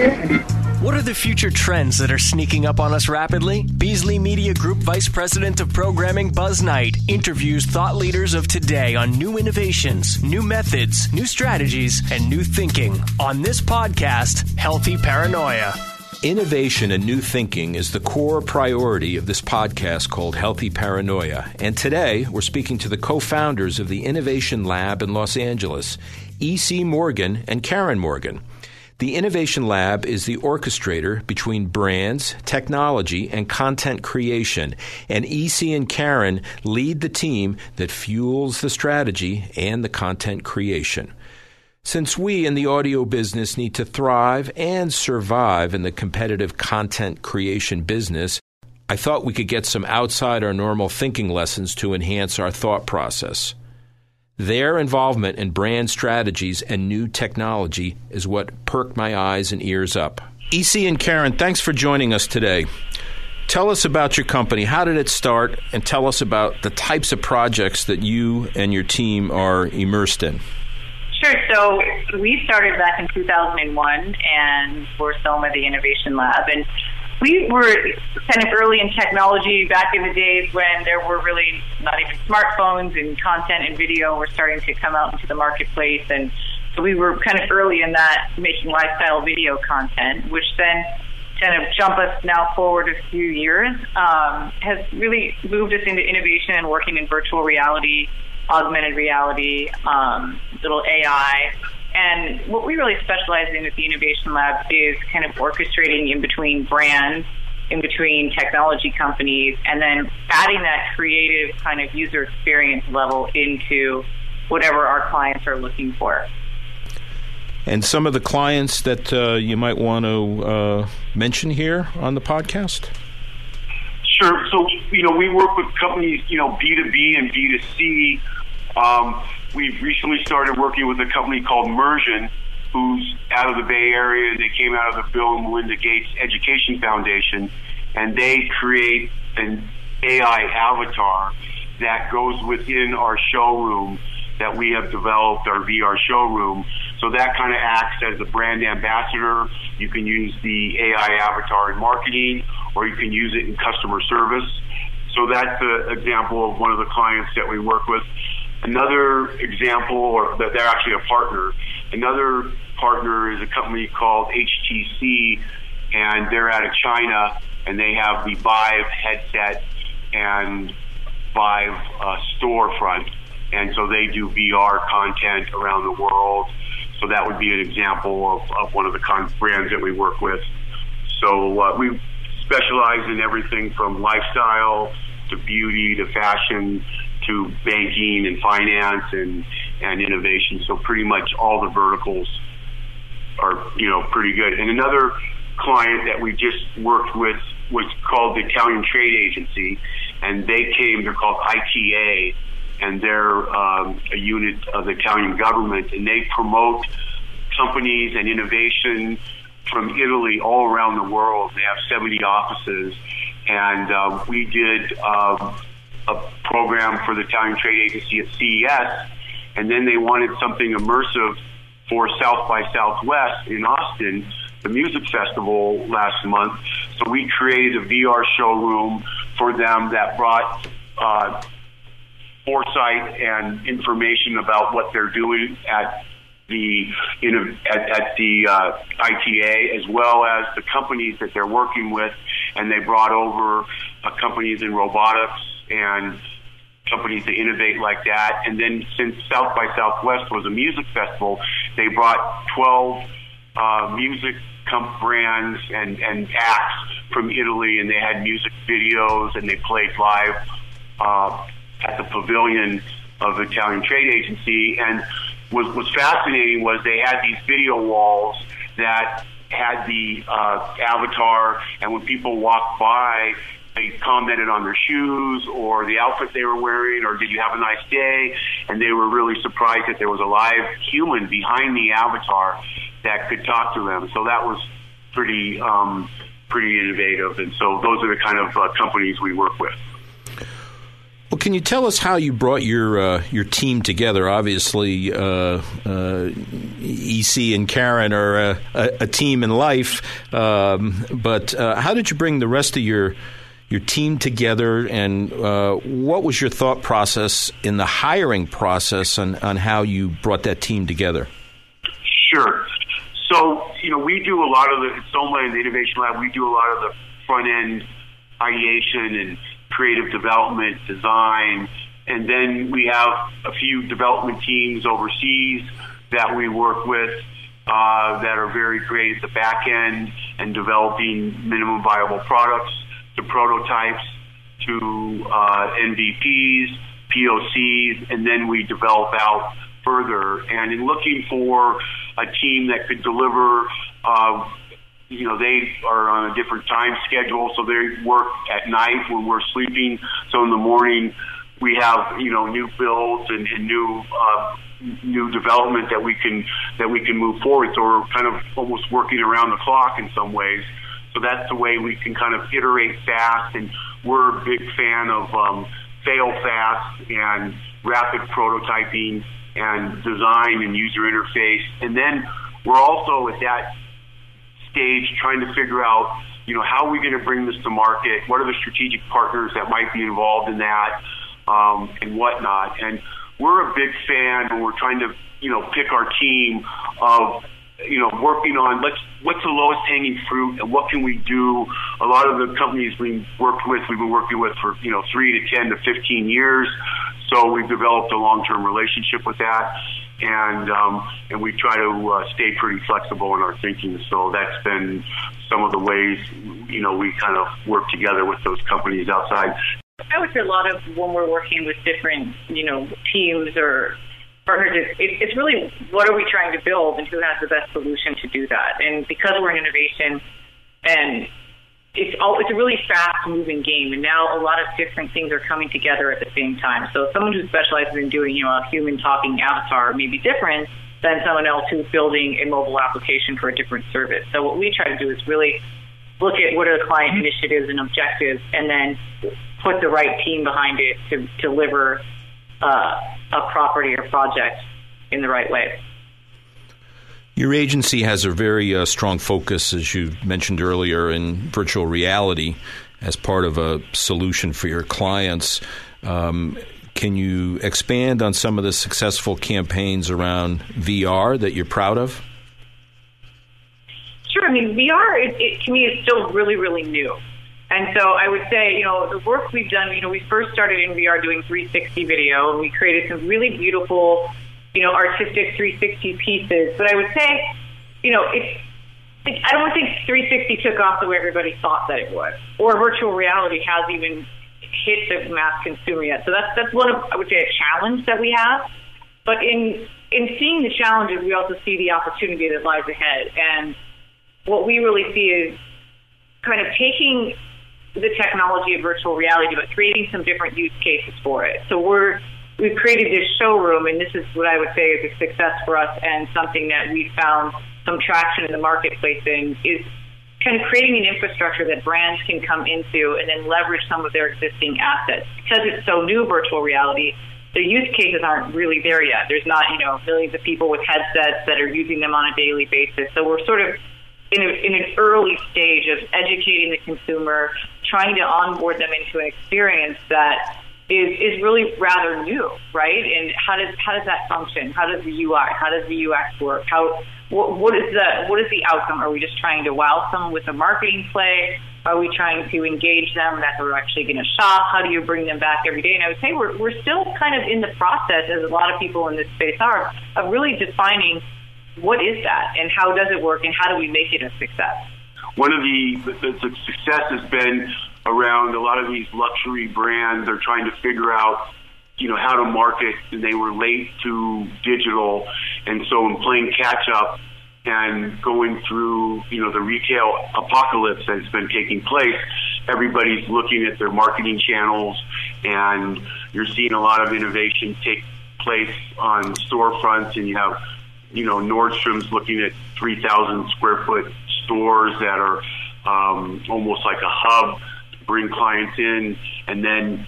What are the future trends that are sneaking up on us rapidly? Beasley Media Group Vice President of Programming Buzz Knight interviews thought leaders of today on new innovations, new methods, new strategies, and new thinking on this podcast, Healthy Paranoia. Innovation and new thinking is the core priority of this podcast called Healthy Paranoia. And today, we're speaking to the co founders of the Innovation Lab in Los Angeles, E.C. Morgan and Karen Morgan. The Innovation Lab is the orchestrator between brands, technology, and content creation, and EC and Karen lead the team that fuels the strategy and the content creation. Since we in the audio business need to thrive and survive in the competitive content creation business, I thought we could get some outside our normal thinking lessons to enhance our thought process. Their involvement in brand strategies and new technology is what perked my eyes and ears up. EC and Karen, thanks for joining us today. Tell us about your company. How did it start? And tell us about the types of projects that you and your team are immersed in. Sure. So we started back in 2001 and we're Soma, the Innovation Lab. And we were kind of early in technology back in the days when there were really not even smartphones and content and video were starting to come out into the marketplace. And so we were kind of early in that making lifestyle video content, which then kind of jump us now forward a few years, um, has really moved us into innovation and working in virtual reality augmented reality, um, little AI. And what we really specialize in at the Innovation Lab is kind of orchestrating in between brands, in between technology companies, and then adding that creative kind of user experience level into whatever our clients are looking for. And some of the clients that uh, you might want to uh, mention here on the podcast? Sure. So, you know, we work with companies, you know, B2B and B2C um, we've recently started working with a company called Mursion, who's out of the Bay Area. They came out of the Bill and Melinda Gates Education Foundation, and they create an AI avatar that goes within our showroom that we have developed, our VR showroom. So that kind of acts as a brand ambassador. You can use the AI avatar in marketing, or you can use it in customer service. So that's an example of one of the clients that we work with. Another example, or that they're actually a partner. Another partner is a company called HTC, and they're out of China, and they have the Vive headset and Vive uh, storefront, and so they do VR content around the world. So that would be an example of, of one of the con- brands that we work with. So uh, we specialize in everything from lifestyle to beauty to fashion to banking and finance and, and innovation. So pretty much all the verticals are, you know, pretty good. And another client that we just worked with was called the Italian Trade Agency, and they came, they're called ITA, and they're um, a unit of the Italian government, and they promote companies and innovation from Italy all around the world. They have 70 offices, and uh, we did um, a program for the Italian Trade Agency at CES, and then they wanted something immersive for South by Southwest in Austin, the music festival last month. So we created a VR showroom for them that brought uh, foresight and information about what they're doing at the at, at the uh, ITA as well as the companies that they're working with, and they brought over uh, companies in robotics and companies to innovate like that. And then since South by Southwest was a music festival, they brought 12 uh, music comp brands and, and acts from Italy, and they had music videos, and they played live uh, at the pavilion of the Italian Trade Agency. And what was fascinating was they had these video walls that had the uh, avatar, and when people walked by, they commented on their shoes or the outfit they were wearing or did you have a nice day? And they were really surprised that there was a live human behind the avatar that could talk to them. So that was pretty um, pretty innovative. And so those are the kind of uh, companies we work with. Well, can you tell us how you brought your uh, your team together? Obviously, uh, uh, EC and Karen are a, a, a team in life, um, but uh, how did you bring the rest of your your team together, and uh, what was your thought process in the hiring process on, on how you brought that team together? Sure. So, you know, we do a lot of the, at Soma in the Innovation Lab, we do a lot of the front end ideation and creative development, design, and then we have a few development teams overseas that we work with uh, that are very great at the back end and developing minimum viable products to prototypes to uh, MVPs, POCs, and then we develop out further. And in looking for a team that could deliver uh, you know, they are on a different time schedule, so they work at night when we're sleeping. So in the morning, we have you know new builds and, and new uh, new development that we can that we can move forward. So we're kind of almost working around the clock in some ways. So that's the way we can kind of iterate fast, and we're a big fan of um, fail fast and rapid prototyping and design and user interface. And then we're also at that stage trying to figure out, you know, how are we going to bring this to market? What are the strategic partners that might be involved in that, um, and whatnot? And we're a big fan, and we're trying to, you know, pick our team of, you know, working on let's what's the lowest hanging fruit and what can we do. A lot of the companies we worked with, we've been working with for you know three to ten to fifteen years. So we've developed a long-term relationship with that, and um, and we try to uh, stay pretty flexible in our thinking. So that's been some of the ways you know we kind of work together with those companies outside. I would say a lot of when we're working with different you know teams or it, it's really what are we trying to build and who has the best solution to do that. And because we're an innovation and it's all it's a really fast moving game and now a lot of different things are coming together at the same time. So someone who specializes in doing, you know, a human talking avatar may be different than someone else who's building a mobile application for a different service. So what we try to do is really look at what are the client initiatives and objectives and then put the right team behind it to deliver uh, a property or project in the right way. Your agency has a very uh, strong focus, as you mentioned earlier, in virtual reality as part of a solution for your clients. Um, can you expand on some of the successful campaigns around VR that you're proud of? Sure. I mean, VR, it, it, to me, is still really, really new. And so I would say, you know, the work we've done, you know, we first started in VR doing 360 video, and we created some really beautiful you know, artistic 360 pieces. But I would say, you know, it's, I don't think 360 took off the way everybody thought that it would, or virtual reality has even hit the mass consumer yet. So that's that's one of I would say a challenge that we have. But in in seeing the challenges, we also see the opportunity that lies ahead. And what we really see is kind of taking the technology of virtual reality, but creating some different use cases for it. So we're we've created this showroom, and this is what I would say is a success for us and something that we found some traction in the marketplace in is kind of creating an infrastructure that brands can come into and then leverage some of their existing assets. Because it's so new, virtual reality, the use cases aren't really there yet. There's not, you know, millions of people with headsets that are using them on a daily basis. So we're sort of in, a, in an early stage of educating the consumer, trying to onboard them into an experience that is is really rather new, right? And how does how does that function? How does the UI? How does the UX work? How what, what is the what is the outcome? Are we just trying to wow someone with a marketing play? Are we trying to engage them that they're actually going to shop? How do you bring them back every day? And I would say we're we're still kind of in the process, as a lot of people in this space are, of really defining what is that and how does it work and how do we make it a success. One of the, the, the success has been around a lot of these luxury brands. They're trying to figure out, you know, how to market, and they were late to digital, and so in playing catch up and going through, you know, the retail apocalypse that's been taking place, everybody's looking at their marketing channels, and you're seeing a lot of innovation take place on storefronts, and you have, you know, Nordstrom's looking at 3,000 square foot stores that are um, almost like a hub to bring clients in, and then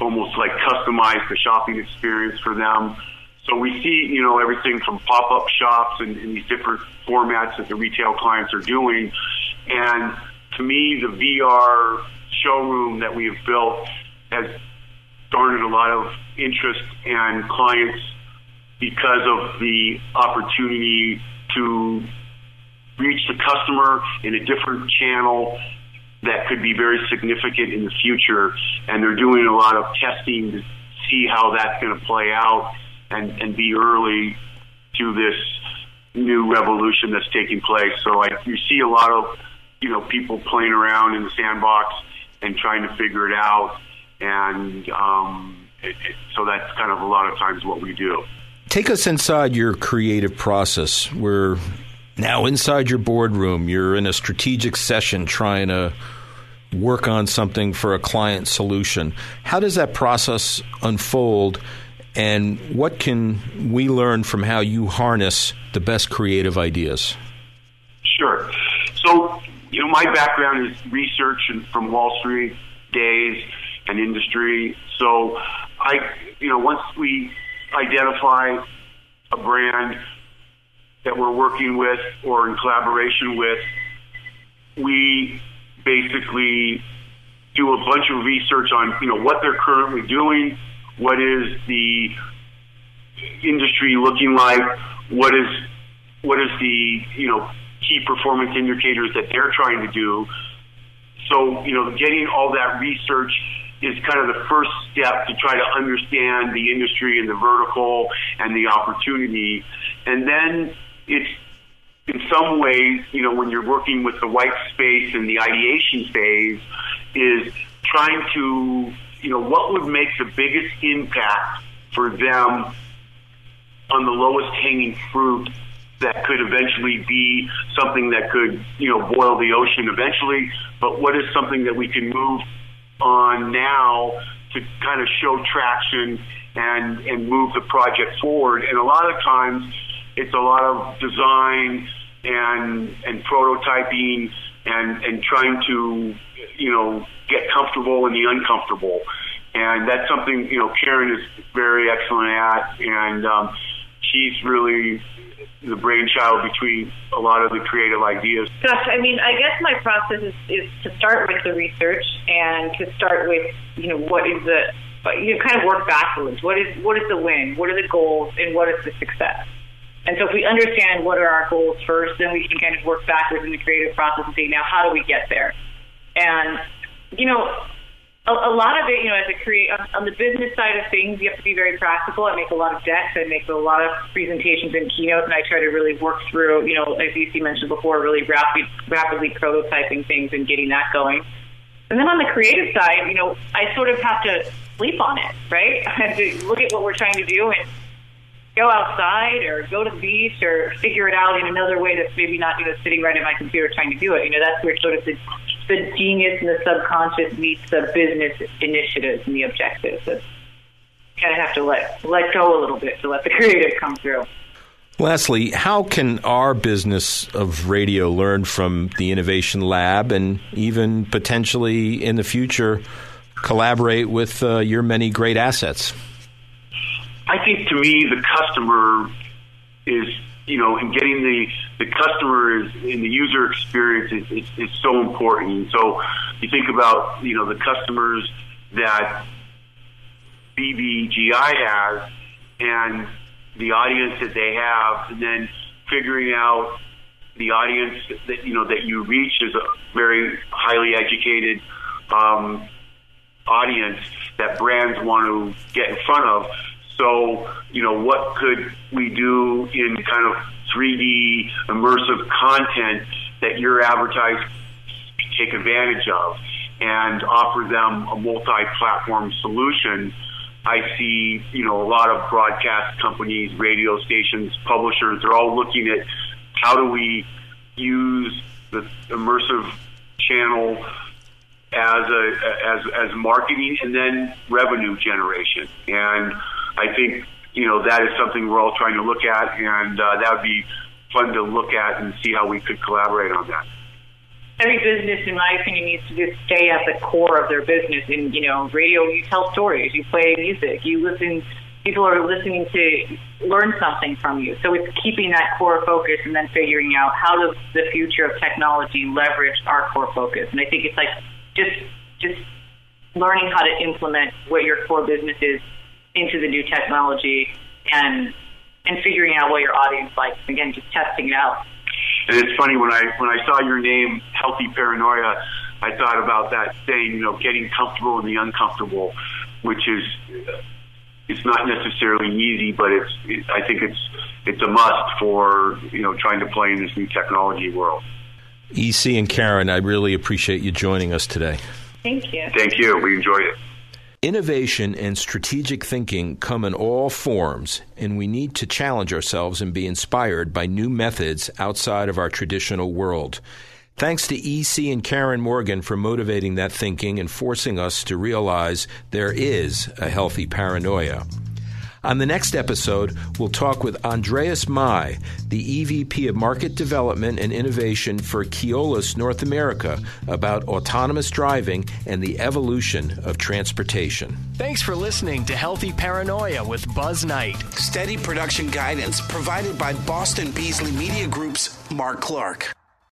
almost like customize the shopping experience for them. So we see, you know, everything from pop-up shops and, and these different formats that the retail clients are doing. And to me, the VR showroom that we have built has garnered a lot of interest and clients because of the opportunity to reach the customer in a different channel that could be very significant in the future. And they're doing a lot of testing to see how that's going to play out and, and be early to this new revolution that's taking place. So I, you see a lot of you know people playing around in the sandbox and trying to figure it out, and um, it, it, so that's kind of a lot of times what we do. Take us inside your creative process. We're now inside your boardroom. You're in a strategic session trying to work on something for a client solution. How does that process unfold? And what can we learn from how you harness the best creative ideas? Sure. So, you know, my background is research and from Wall Street days and industry. So, I, you know, once we identify a brand that we're working with or in collaboration with, we basically do a bunch of research on, you know, what they're currently doing, what is the industry looking like, what is what is the you know key performance indicators that they're trying to do. So you know, getting all that research is kind of the first step to try to understand the industry and the vertical and the opportunity, and then it's in some ways, you know, when you're working with the white space and the ideation phase, is trying to you know, what would make the biggest impact for them on the lowest hanging fruit that could eventually be something that could, you know, boil the ocean eventually, but what is something that we can move on now to kind of show traction and and move the project forward. And a lot of times it's a lot of design and and prototyping and and trying to you know get comfortable in the uncomfortable. And that's something, you know, Karen is very excellent at. And um, she's really the brainchild between a lot of the creative ideas. Gosh, I mean, I guess my process is, is to start with the research and to start with, you know, what is the, you know, kind of work backwards. What is what is the win? What are the goals? And what is the success? And so if we understand what are our goals first, then we can kind of work backwards in the creative process and say, now how do we get there? And you know, a, a lot of it, you know, as a create on, on the business side of things, you have to be very practical. I make a lot of decks, I make a lot of presentations and keynotes, and I try to really work through, you know, as you mentioned before, really rapid, rapidly prototyping things and getting that going. And then on the creative side, you know, I sort of have to sleep on it, right? I have to look at what we're trying to do and go outside or go to the beach or figure it out in another way that's maybe not you know sitting right at my computer trying to do it. You know, that's where sort of the the genius and the subconscious meets the business initiatives and the objectives. It's kind of have to let let go a little bit to let the creative come through. Lastly, how can our business of radio learn from the Innovation Lab and even potentially in the future collaborate with uh, your many great assets? I think to me, the customer is you know, and getting the the customer is in the user experience is, is, is so important. so you think about you know the customers that BBGI has and the audience that they have, and then figuring out the audience that you know that you reach is a very highly educated um, audience that brands want to get in front of. So, you know, what could we do in kind of 3D immersive content that your advertisers take advantage of and offer them a multi-platform solution? I see, you know, a lot of broadcast companies, radio stations, publishers, they're all looking at how do we use the immersive channel as a as as marketing and then revenue generation. And I think you know that is something we're all trying to look at, and uh, that would be fun to look at and see how we could collaborate on that. every business, in my opinion, needs to just stay at the core of their business. In you know, radio, you tell stories, you play music, you listen. People are listening to learn something from you. So it's keeping that core focus and then figuring out how does the future of technology leverage our core focus. And I think it's like just just learning how to implement what your core business is into the new technology and and figuring out what your audience likes. Again, just testing it out. And it's funny when I when I saw your name, Healthy Paranoia, I thought about that saying, you know, getting comfortable in the uncomfortable, which is it's not necessarily easy, but it's it, I think it's it's a must for you know trying to play in this new technology world. EC and Karen, I really appreciate you joining us today. Thank you. Thank you. We enjoyed it. Innovation and strategic thinking come in all forms, and we need to challenge ourselves and be inspired by new methods outside of our traditional world. Thanks to EC and Karen Morgan for motivating that thinking and forcing us to realize there is a healthy paranoia. On the next episode, we'll talk with Andreas Mai, the EVP of Market Development and Innovation for Keolis North America, about autonomous driving and the evolution of transportation. Thanks for listening to Healthy Paranoia with Buzz Knight. Steady production guidance provided by Boston Beasley Media Group's Mark Clark.